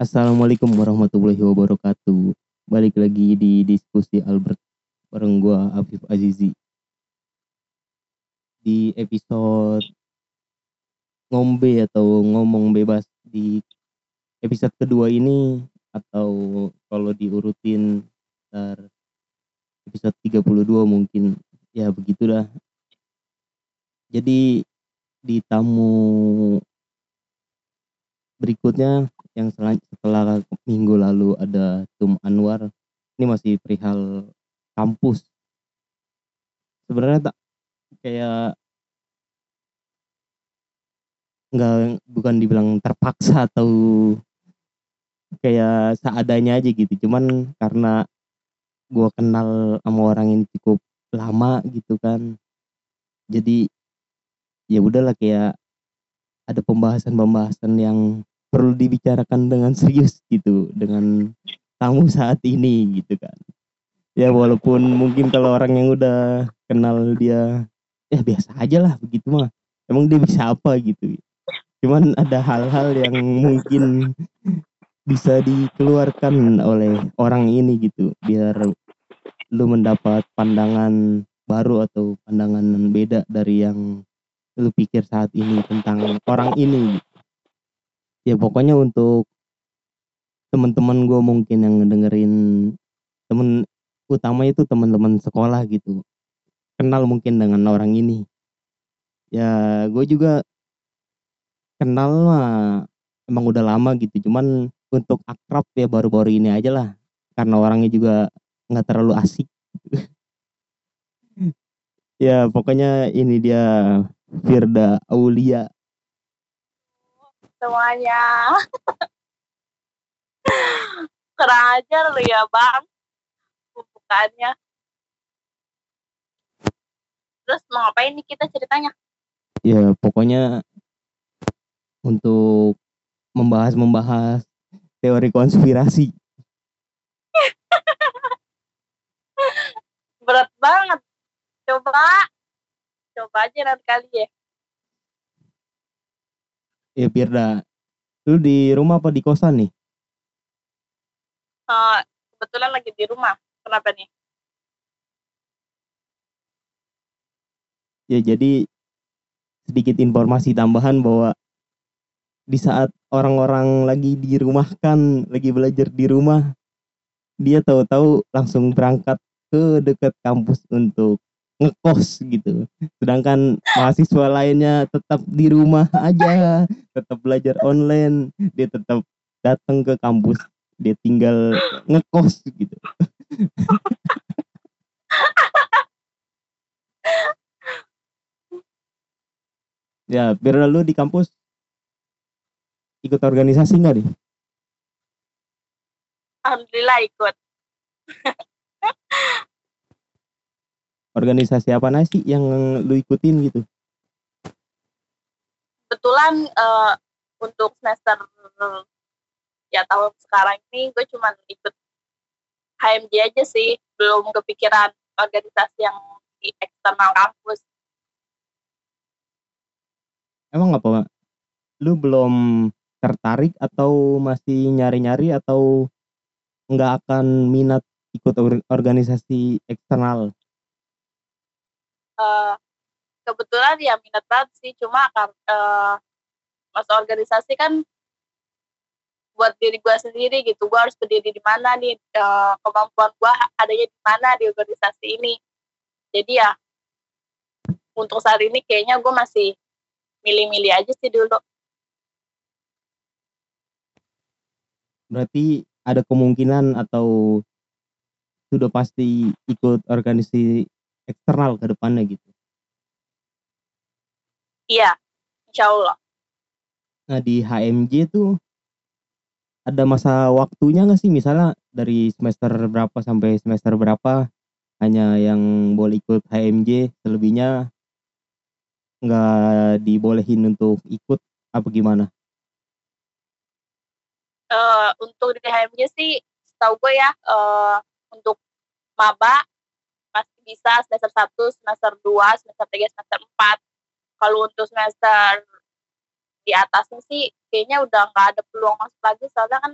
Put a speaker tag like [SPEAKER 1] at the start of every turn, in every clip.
[SPEAKER 1] Assalamualaikum warahmatullahi wabarakatuh. Balik lagi di diskusi Albert bareng gua Afif Azizi. Di episode ngombe atau ngomong bebas di episode kedua ini atau kalau diurutin ntar episode 32 mungkin ya begitulah. Jadi di tamu berikutnya yang setelah minggu lalu ada Tum Anwar ini masih perihal kampus. Sebenarnya tak kayak nggak bukan dibilang terpaksa atau kayak seadanya aja gitu. Cuman karena gue kenal sama orang ini cukup lama gitu kan jadi ya udahlah kayak ada pembahasan-pembahasan yang perlu dibicarakan dengan serius gitu dengan tamu saat ini gitu kan. Ya walaupun mungkin kalau orang yang udah kenal dia ya biasa aja lah begitu mah. Emang dia bisa apa gitu. Cuman ada hal-hal yang mungkin bisa dikeluarkan oleh orang ini gitu biar lu mendapat pandangan baru atau pandangan beda dari yang lu pikir saat ini tentang orang ini gitu ya pokoknya untuk teman-teman gue mungkin yang ngedengerin temen utama itu teman-teman sekolah gitu. Kenal mungkin dengan orang ini. Ya gue juga kenal mah emang udah lama gitu cuman untuk akrab ya baru-baru ini aja lah. Karena orangnya juga nggak terlalu asik. Ya pokoknya ini dia Firda Aulia
[SPEAKER 2] semuanya. Kurang ajar lu ya bang, pembukaannya. Terus mau ngapain nih kita ceritanya?
[SPEAKER 1] Ya pokoknya untuk membahas-membahas teori konspirasi.
[SPEAKER 2] Berat banget. Coba, coba aja nanti kali ya.
[SPEAKER 1] Ya Firda, lu di rumah apa di kosan nih?
[SPEAKER 2] Uh, kebetulan lagi di rumah. Kenapa nih?
[SPEAKER 1] Ya jadi sedikit informasi tambahan bahwa di saat orang-orang lagi di rumah kan, lagi belajar di rumah, dia tahu-tahu langsung berangkat ke dekat kampus untuk ngekos gitu. Sedangkan mahasiswa lainnya tetap di rumah aja, tetap belajar online, dia tetap datang ke kampus, dia tinggal ngekos gitu. ya, biar lu di kampus ikut organisasi nggak nih?
[SPEAKER 2] Alhamdulillah ikut.
[SPEAKER 1] organisasi apa sih yang lu ikutin gitu?
[SPEAKER 2] Kebetulan uh, untuk semester ya tahun sekarang ini gue cuma ikut HMJ aja sih, belum kepikiran organisasi yang di eksternal kampus.
[SPEAKER 1] Emang apa? Lu belum tertarik atau masih nyari-nyari atau nggak akan minat ikut organisasi eksternal?
[SPEAKER 2] Uh, kebetulan ya minat banget sih cuma uh, masuk organisasi kan buat diri gue sendiri gitu. Gue harus berdiri di mana nih? Uh, kemampuan gue adanya di mana di organisasi ini? Jadi ya untuk saat ini kayaknya gue masih milih-milih aja sih dulu.
[SPEAKER 1] Berarti ada kemungkinan atau sudah pasti ikut organisasi eksternal ke depannya gitu.
[SPEAKER 2] Iya, insya Allah.
[SPEAKER 1] Nah di HMJ tuh ada masa waktunya nggak sih misalnya dari semester berapa sampai semester berapa hanya yang boleh ikut HMJ selebihnya nggak dibolehin untuk ikut apa gimana?
[SPEAKER 2] Uh, untuk di HMJ sih setahu gue ya uh, untuk maba masih bisa semester 1, semester 2, semester 3, semester 4. Kalau untuk semester di atasnya sih kayaknya udah nggak ada peluang masuk lagi soalnya kan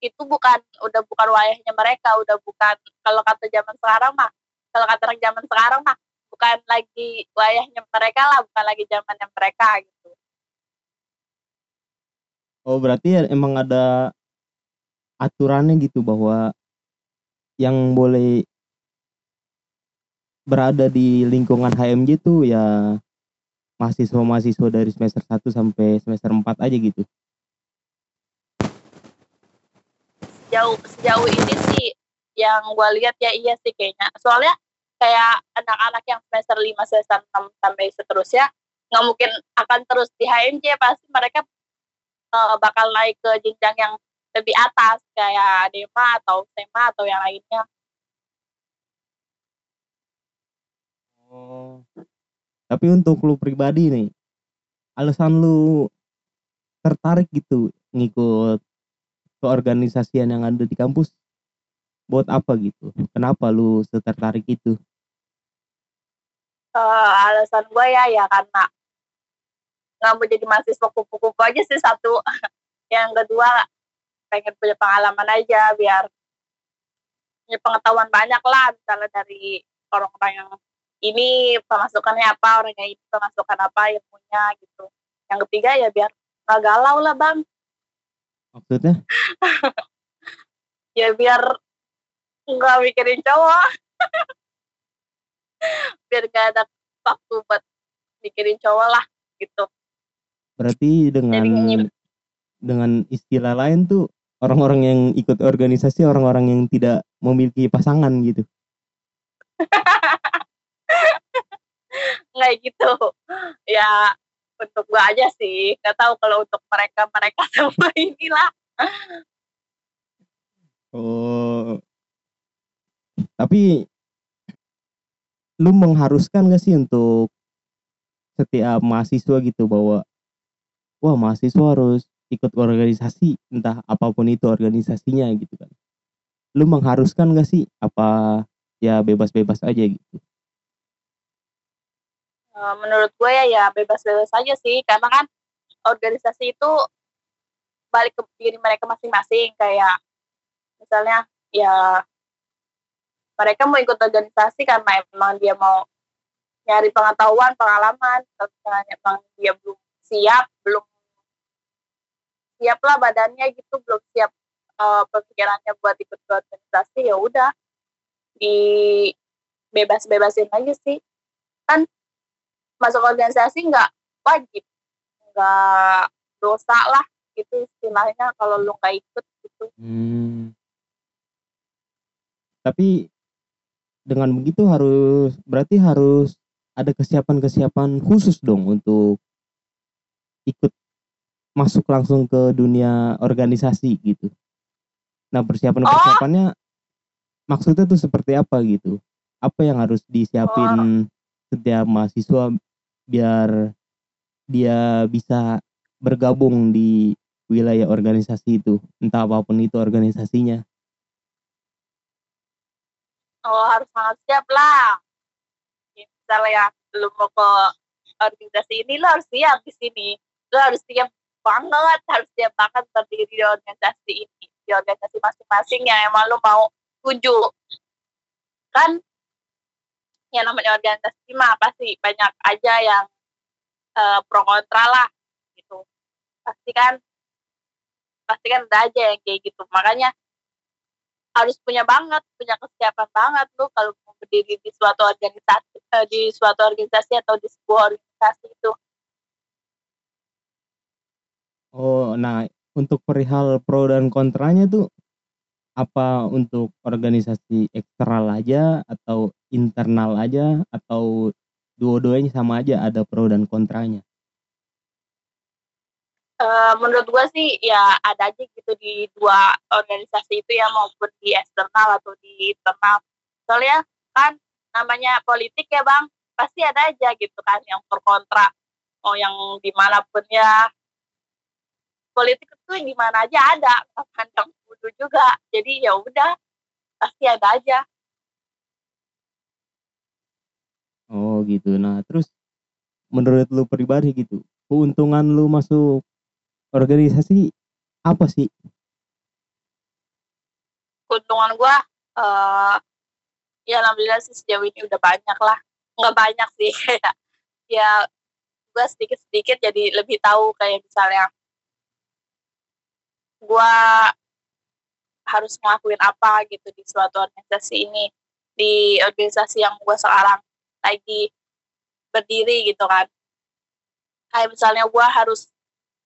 [SPEAKER 2] itu bukan udah bukan wayahnya mereka udah bukan kalau kata zaman sekarang mah kalau kata orang zaman sekarang mah bukan lagi wayahnya mereka lah bukan lagi zamannya mereka gitu
[SPEAKER 1] oh berarti ya emang ada aturannya gitu bahwa yang boleh berada di lingkungan HMJ itu ya mahasiswa-mahasiswa dari semester 1 sampai semester 4 aja gitu.
[SPEAKER 2] Sejauh sejauh ini sih yang gue lihat ya iya sih kayaknya. Soalnya kayak anak-anak yang semester 5 semester 6 sampai seterusnya nggak mungkin akan terus di HMJ pasti mereka uh, bakal naik ke jenjang yang lebih atas kayak DEMA atau SEMA atau yang lainnya.
[SPEAKER 1] Oh. Tapi untuk lu pribadi nih, alasan lu tertarik gitu ngikut keorganisasian yang ada di kampus buat apa gitu? Kenapa lu tertarik itu?
[SPEAKER 2] Uh, alasan gue ya ya karena nggak mau jadi mahasiswa kupu-kupu aja sih satu. yang kedua pengen punya pengalaman aja biar punya pengetahuan banyak lah misalnya dari orang-orang yang ini pemasukannya apa orang yang ini pemasukan apa yang punya gitu. Yang ketiga ya biar nggak galau lah bang.
[SPEAKER 1] Maksudnya?
[SPEAKER 2] Ya biar nggak mikirin cowok. Biar gak ada waktu buat mikirin cowok lah gitu.
[SPEAKER 1] Berarti dengan Jadi, dengan istilah lain tuh orang-orang yang ikut organisasi orang-orang yang tidak memiliki pasangan gitu
[SPEAKER 2] nggak gitu. Ya untuk gua aja sih. Nggak tahu kalau untuk mereka mereka semua inilah.
[SPEAKER 1] Oh. Tapi lu mengharuskan gak sih untuk setiap mahasiswa gitu bahwa wah mahasiswa harus ikut organisasi entah apa pun itu organisasinya gitu kan? Lu mengharuskan gak sih? Apa ya bebas-bebas aja gitu
[SPEAKER 2] Eh, menurut gue ya ya bebas-bebas saja sih. Karena kan organisasi itu balik ke diri mereka masing-masing. Kayak misalnya ya mereka mau ikut organisasi karena emang dia mau nyari pengetahuan pengalaman. Kalau misalnya emang dia belum siap belum siap lah badannya gitu belum siap uh, pemikirannya buat ikut organisasi ya udah. Di bebas-bebasin aja sih. Kan masuk organisasi nggak wajib nggak dosa lah gitu istilahnya kalau lu nggak ikut gitu hmm.
[SPEAKER 1] tapi dengan begitu harus berarti harus ada kesiapan-kesiapan khusus dong untuk ikut masuk langsung ke dunia organisasi gitu. Nah persiapan-persiapannya oh. maksudnya tuh seperti apa gitu? Apa yang harus disiapin oh. setiap mahasiswa biar dia bisa bergabung di wilayah organisasi itu entah apa pun itu organisasinya.
[SPEAKER 2] Oh harus sangat siap lah. Misalnya ya lu mau ke organisasi ini lo harus siap di sini. Lo harus siap banget harus siap banget berdiri di organisasi ini di organisasi masing-masing yang emang lo mau tuju. Kan yang namanya organisasi mah pasti banyak aja yang uh, pro kontra lah gitu. Pasti kan pasti kan ada aja yang kayak gitu. Makanya harus punya banget punya kesiapan banget lu kalau mau berdiri di suatu organisasi uh, di suatu organisasi atau di sebuah organisasi itu.
[SPEAKER 1] Oh nah untuk perihal pro dan kontranya tuh apa untuk organisasi eksternal aja atau internal aja atau dua-duanya sama aja ada pro dan kontranya?
[SPEAKER 2] Uh, menurut gue sih ya ada aja gitu di dua organisasi itu ya maupun di eksternal atau di internal. Soalnya kan namanya politik ya bang, pasti ada aja gitu kan yang pro kontra. Oh yang di mana pun ya politik itu di mana aja ada, yang butuh juga. Jadi ya udah pasti ada aja.
[SPEAKER 1] Oh gitu. Nah terus menurut lu pribadi gitu, keuntungan lu masuk organisasi apa sih?
[SPEAKER 2] keuntungan gue uh, ya alhamdulillah sih sejauh ini udah banyak lah nggak banyak sih ya gue sedikit sedikit jadi lebih tahu kayak misalnya gue harus ngelakuin apa gitu di suatu organisasi ini di organisasi yang gue sekarang lagi berdiri gitu kan. Kayak misalnya gue harus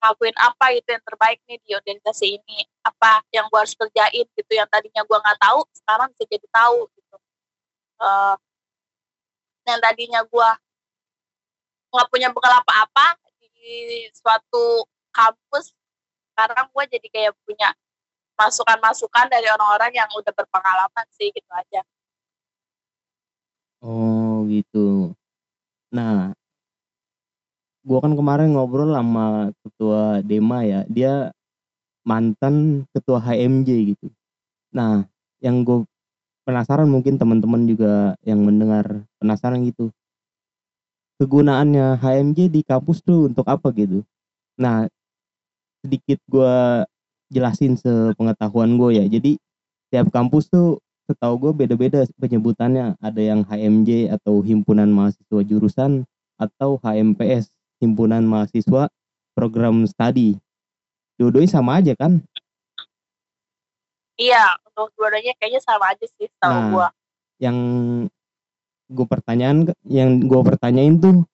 [SPEAKER 2] ngelakuin apa itu yang terbaik nih di organisasi ini. Apa yang gue harus kerjain gitu yang tadinya gue nggak tahu sekarang bisa jadi tahu gitu. Uh, yang tadinya gue nggak punya bekal apa-apa di suatu kampus sekarang gue jadi kayak punya masukan-masukan dari orang-orang yang udah berpengalaman sih gitu aja.
[SPEAKER 1] Oh gitu. Nah, gua kan kemarin ngobrol sama ketua Dema ya, dia mantan ketua HMJ gitu. Nah, yang gue penasaran mungkin teman-teman juga yang mendengar penasaran gitu. Kegunaannya HMJ di kampus tuh untuk apa gitu? Nah, sedikit gue jelasin sepengetahuan gue ya jadi tiap kampus tuh setahu gue beda-beda penyebutannya. Ada yang HMJ atau himpunan mahasiswa jurusan atau HMPS himpunan mahasiswa program studi dua-duanya sama aja kan?
[SPEAKER 2] Iya untuk dua-duanya kayaknya sama aja sih tahu nah, gue
[SPEAKER 1] yang gue pertanyaan yang gue pertanyain tuh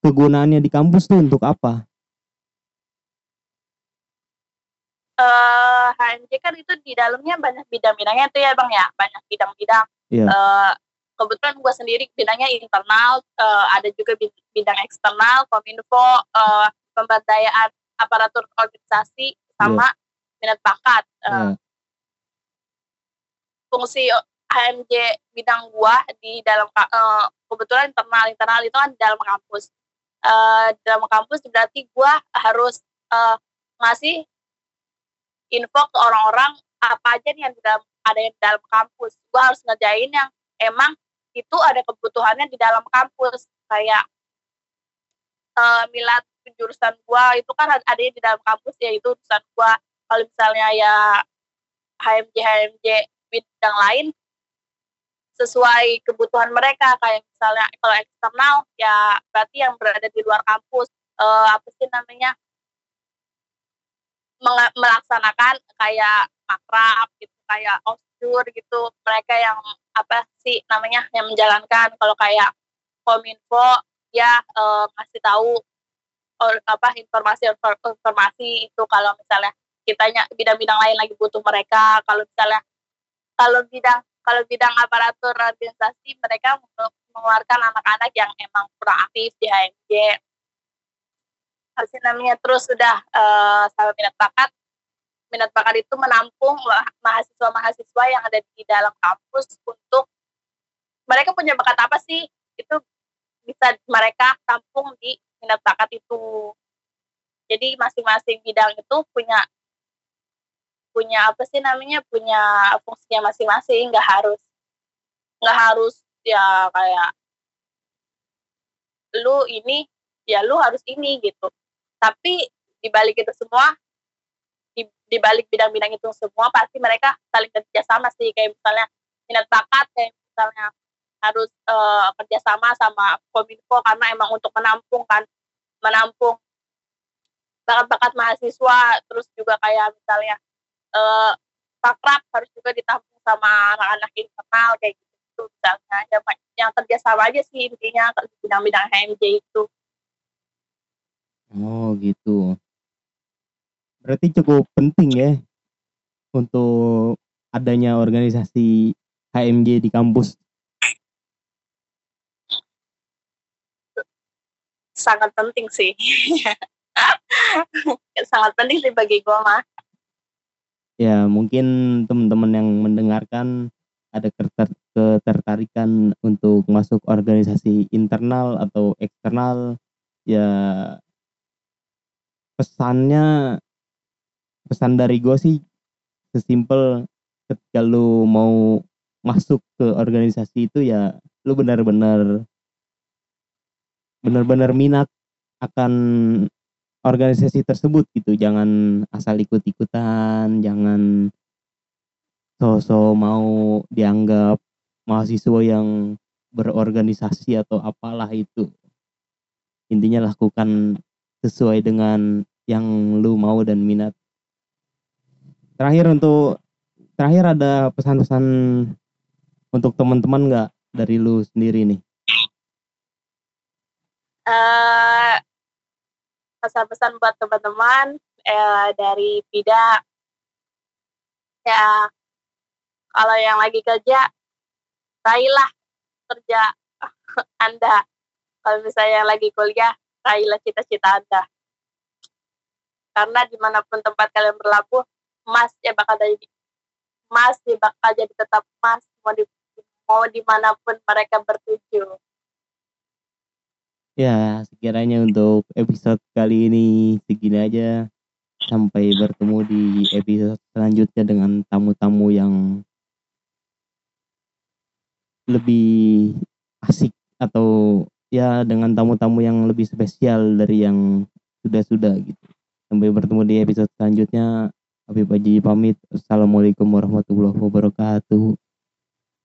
[SPEAKER 1] kegunaannya di kampus tuh untuk apa?
[SPEAKER 2] Uh, eh, HMJ kan itu di dalamnya banyak bidang-bidangnya itu ya bang ya banyak bidang-bidang yeah. Iya. uh, kebetulan gue sendiri bidangnya internal uh, ada juga bidang eksternal kominfo uh, pemberdayaan aparatur organisasi sama yeah. minat bakat uh, yeah. fungsi HMJ bidang gua di dalam uh, kebetulan internal internal itu kan di dalam kampus uh, dalam kampus berarti gua harus uh, ngasih info ke orang-orang apa aja nih yang di dalam ada yang di dalam kampus. Gue harus ngerjain yang emang itu ada kebutuhannya di dalam kampus. Kayak uh, milad jurusan gue itu kan ada di dalam kampus ya itu jurusan gue kalau misalnya ya HMJ HMJ bidang lain sesuai kebutuhan mereka. Kayak misalnya kalau eksternal ya berarti yang berada di luar kampus. Uh, apa sih namanya melaksanakan kayak makrab gitu kayak osjur gitu. Mereka yang apa sih namanya yang menjalankan. Kalau kayak kominfo ya eh, ngasih tahu or, apa informasi informasi itu. Kalau misalnya kitanya bidang-bidang lain lagi butuh mereka. Kalau misalnya kalau bidang kalau bidang aparatur organisasi mereka mengeluarkan anak-anak yang emang kurang aktif di harusnya namanya terus sudah uh, sama minat bakat. Minat bakat itu menampung mahasiswa-mahasiswa yang ada di dalam kampus untuk mereka punya bakat apa sih? Itu bisa mereka tampung di minat bakat itu. Jadi masing-masing bidang itu punya punya apa sih namanya? Punya fungsinya masing-masing nggak harus nggak harus ya kayak lu ini ya lu harus ini gitu tapi di balik itu semua di, di balik bidang-bidang itu semua pasti mereka saling kerja sama sih. Kayak misalnya minat bakat kayak misalnya harus uh, kerjasama sama kominfo karena emang untuk menampung kan menampung bakat-bakat mahasiswa. Terus juga kayak misalnya uh, pakrab harus juga ditampung sama anak-anak internal kayak gitu misalnya. Yang, yang kerjasama aja sih intinya bidang-bidang HMJ itu
[SPEAKER 1] Oh gitu. Berarti cukup penting ya untuk adanya organisasi HMJ di kampus.
[SPEAKER 2] Sangat penting sih. Sangat penting sih bagi gue mah.
[SPEAKER 1] Ya mungkin teman-teman yang mendengarkan ada ketertarikan untuk masuk organisasi internal atau eksternal ya pesannya pesan dari gue sih sesimpel ketika lu mau masuk ke organisasi itu ya lu benar-benar benar-benar minat akan organisasi tersebut gitu. Jangan asal ikut-ikutan jangan sosok mau dianggap mahasiswa yang berorganisasi atau apalah itu. Intinya lakukan sesuai dengan yang lu mau dan minat? Terakhir untuk terakhir ada pesan-pesan untuk teman-teman nggak dari lu sendiri nih?
[SPEAKER 2] Eh pesan-pesan buat teman-teman eh, dari Pida ya kalau yang lagi kerja raihlah kerja Anda. Kalau misalnya lagi kuliah raihlah cita-cita Anda karena di mana pun tempat kalian berlabuh emas ya bakal jadi emas ya bakal jadi tetap emas. Mau di mau di mana pun mereka bertuju.
[SPEAKER 1] Ya sekiranya untuk episode kali ini segini aja. Sampai bertemu di episode selanjutnya dengan tamu-tamu yang lebih asik atau ya dengan tamu-tamu yang lebih spesial dari yang sudah-sudah gitu. Sampai bertemu di episode selanjutnya. Habib Haji pamit. Assalamualaikum warahmatullahi wabarakatuh.